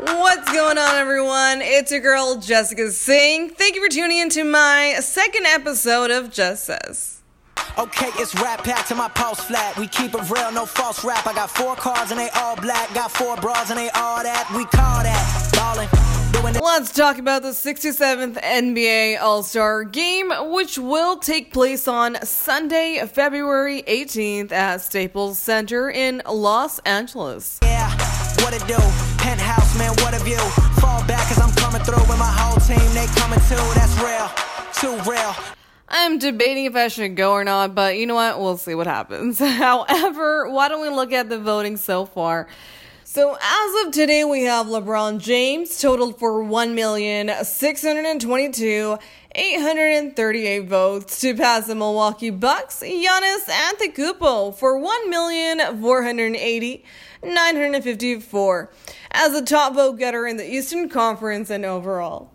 What's going on, everyone? It's your girl Jessica Singh. Thank you for tuning in to my second episode of Just Says. Okay, it's rap pack to my pulse flat. We keep it real, no false rap. I got four cars and they all black. Got four bras and they all that. We call that ballin'. Let's talk about the 67th NBA All Star Game, which will take place on Sunday, February 18th at Staples Center in Los Angeles. Yeah, what it do? Penthouse, man, what a view. Fall back cause I'm coming through with my whole team. They coming too, that's real. Too real. I'm debating if I should go or not, but you know what? We'll see what happens. However, why don't we look at the voting so far? So as of today, we have LeBron James totaled for 1,622,838 votes to pass the Milwaukee Bucks. Giannis Antetokounmpo for 1,480,954 as the top vote getter in the Eastern Conference and overall.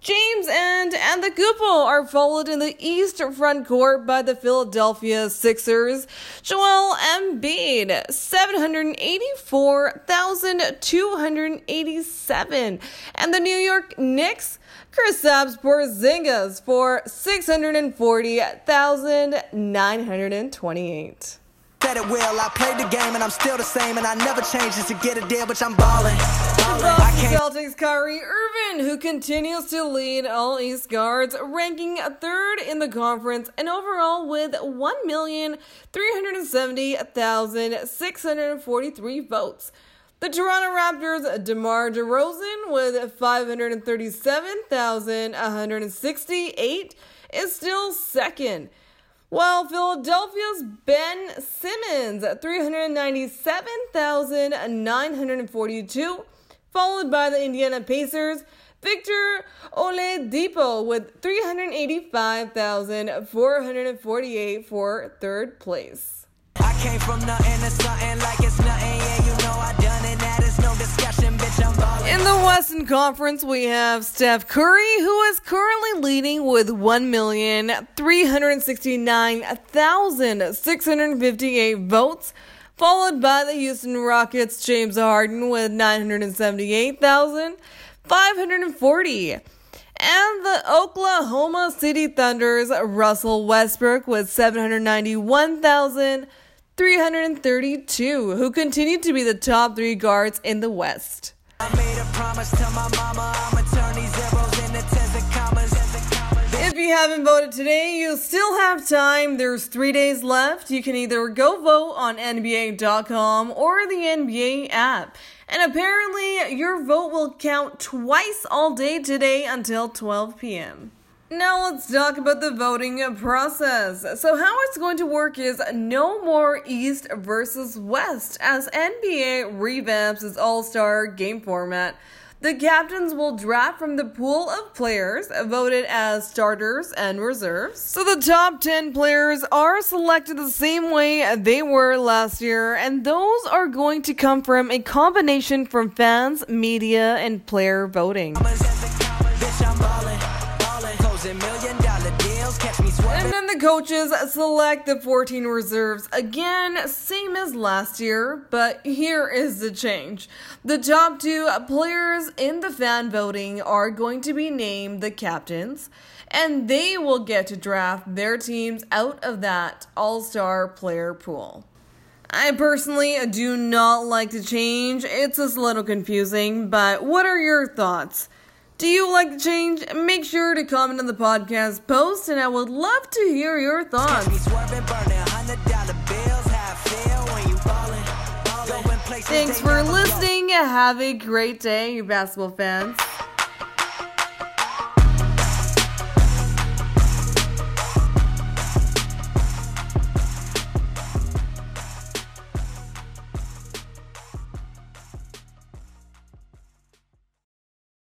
James and Antetokounmpo are followed in the East front court by the Philadelphia Sixers. Joel Embiid, 784,287. And the New York Knicks, Kristaps Porzingis for 640,928. Said it will. I played the game and I'm still the same. And I never changed just to get a deal, bitch. I'm ballin'. ballin'. I Boston can't. Celtics Kyrie Irving, who continues to lead all East guards, ranking third in the conference and overall with 1,370,643 votes. The Toronto Raptors' DeMar DeRozan with 537,168 is still second. While Philadelphia's Ben Simmons, at 397,942, followed by the Indiana Pacers, Victor Oladipo with 385,448 for third place. I came from nothing like it's nothing. Western Conference, we have Steph Curry, who is currently leading with 1,369,658 votes, followed by the Houston Rockets' James Harden with 978,540. And the Oklahoma City Thunder's Russell Westbrook with 791,332, who continue to be the top three guards in the West. I made a promise my mama. I'ma tens and commas. If you haven't voted today, you still have time. There's three days left. You can either go vote on NBA.com or the NBA app. And apparently, your vote will count twice all day today until 12 p.m. Now let's talk about the voting process. So how it's going to work is no more East versus West as NBA revamps its All-Star game format. The captains will draft from the pool of players voted as starters and reserves. So the top 10 players are selected the same way they were last year, and those are going to come from a combination from fans, media, and player voting. Closing million dollar deals. Catch me. And then the coaches select the 14 reserves again, same as last year, but here is the change. The top two players in the fan voting are going to be named the captains, and they will get to draft their teams out of that all star player pool. I personally do not like the change. It's just a little confusing, but what are your thoughts? Do you like the change? Make sure to comment on the podcast post, and I would love to hear your thoughts. Thanks for listening. Have a great day, you basketball fans.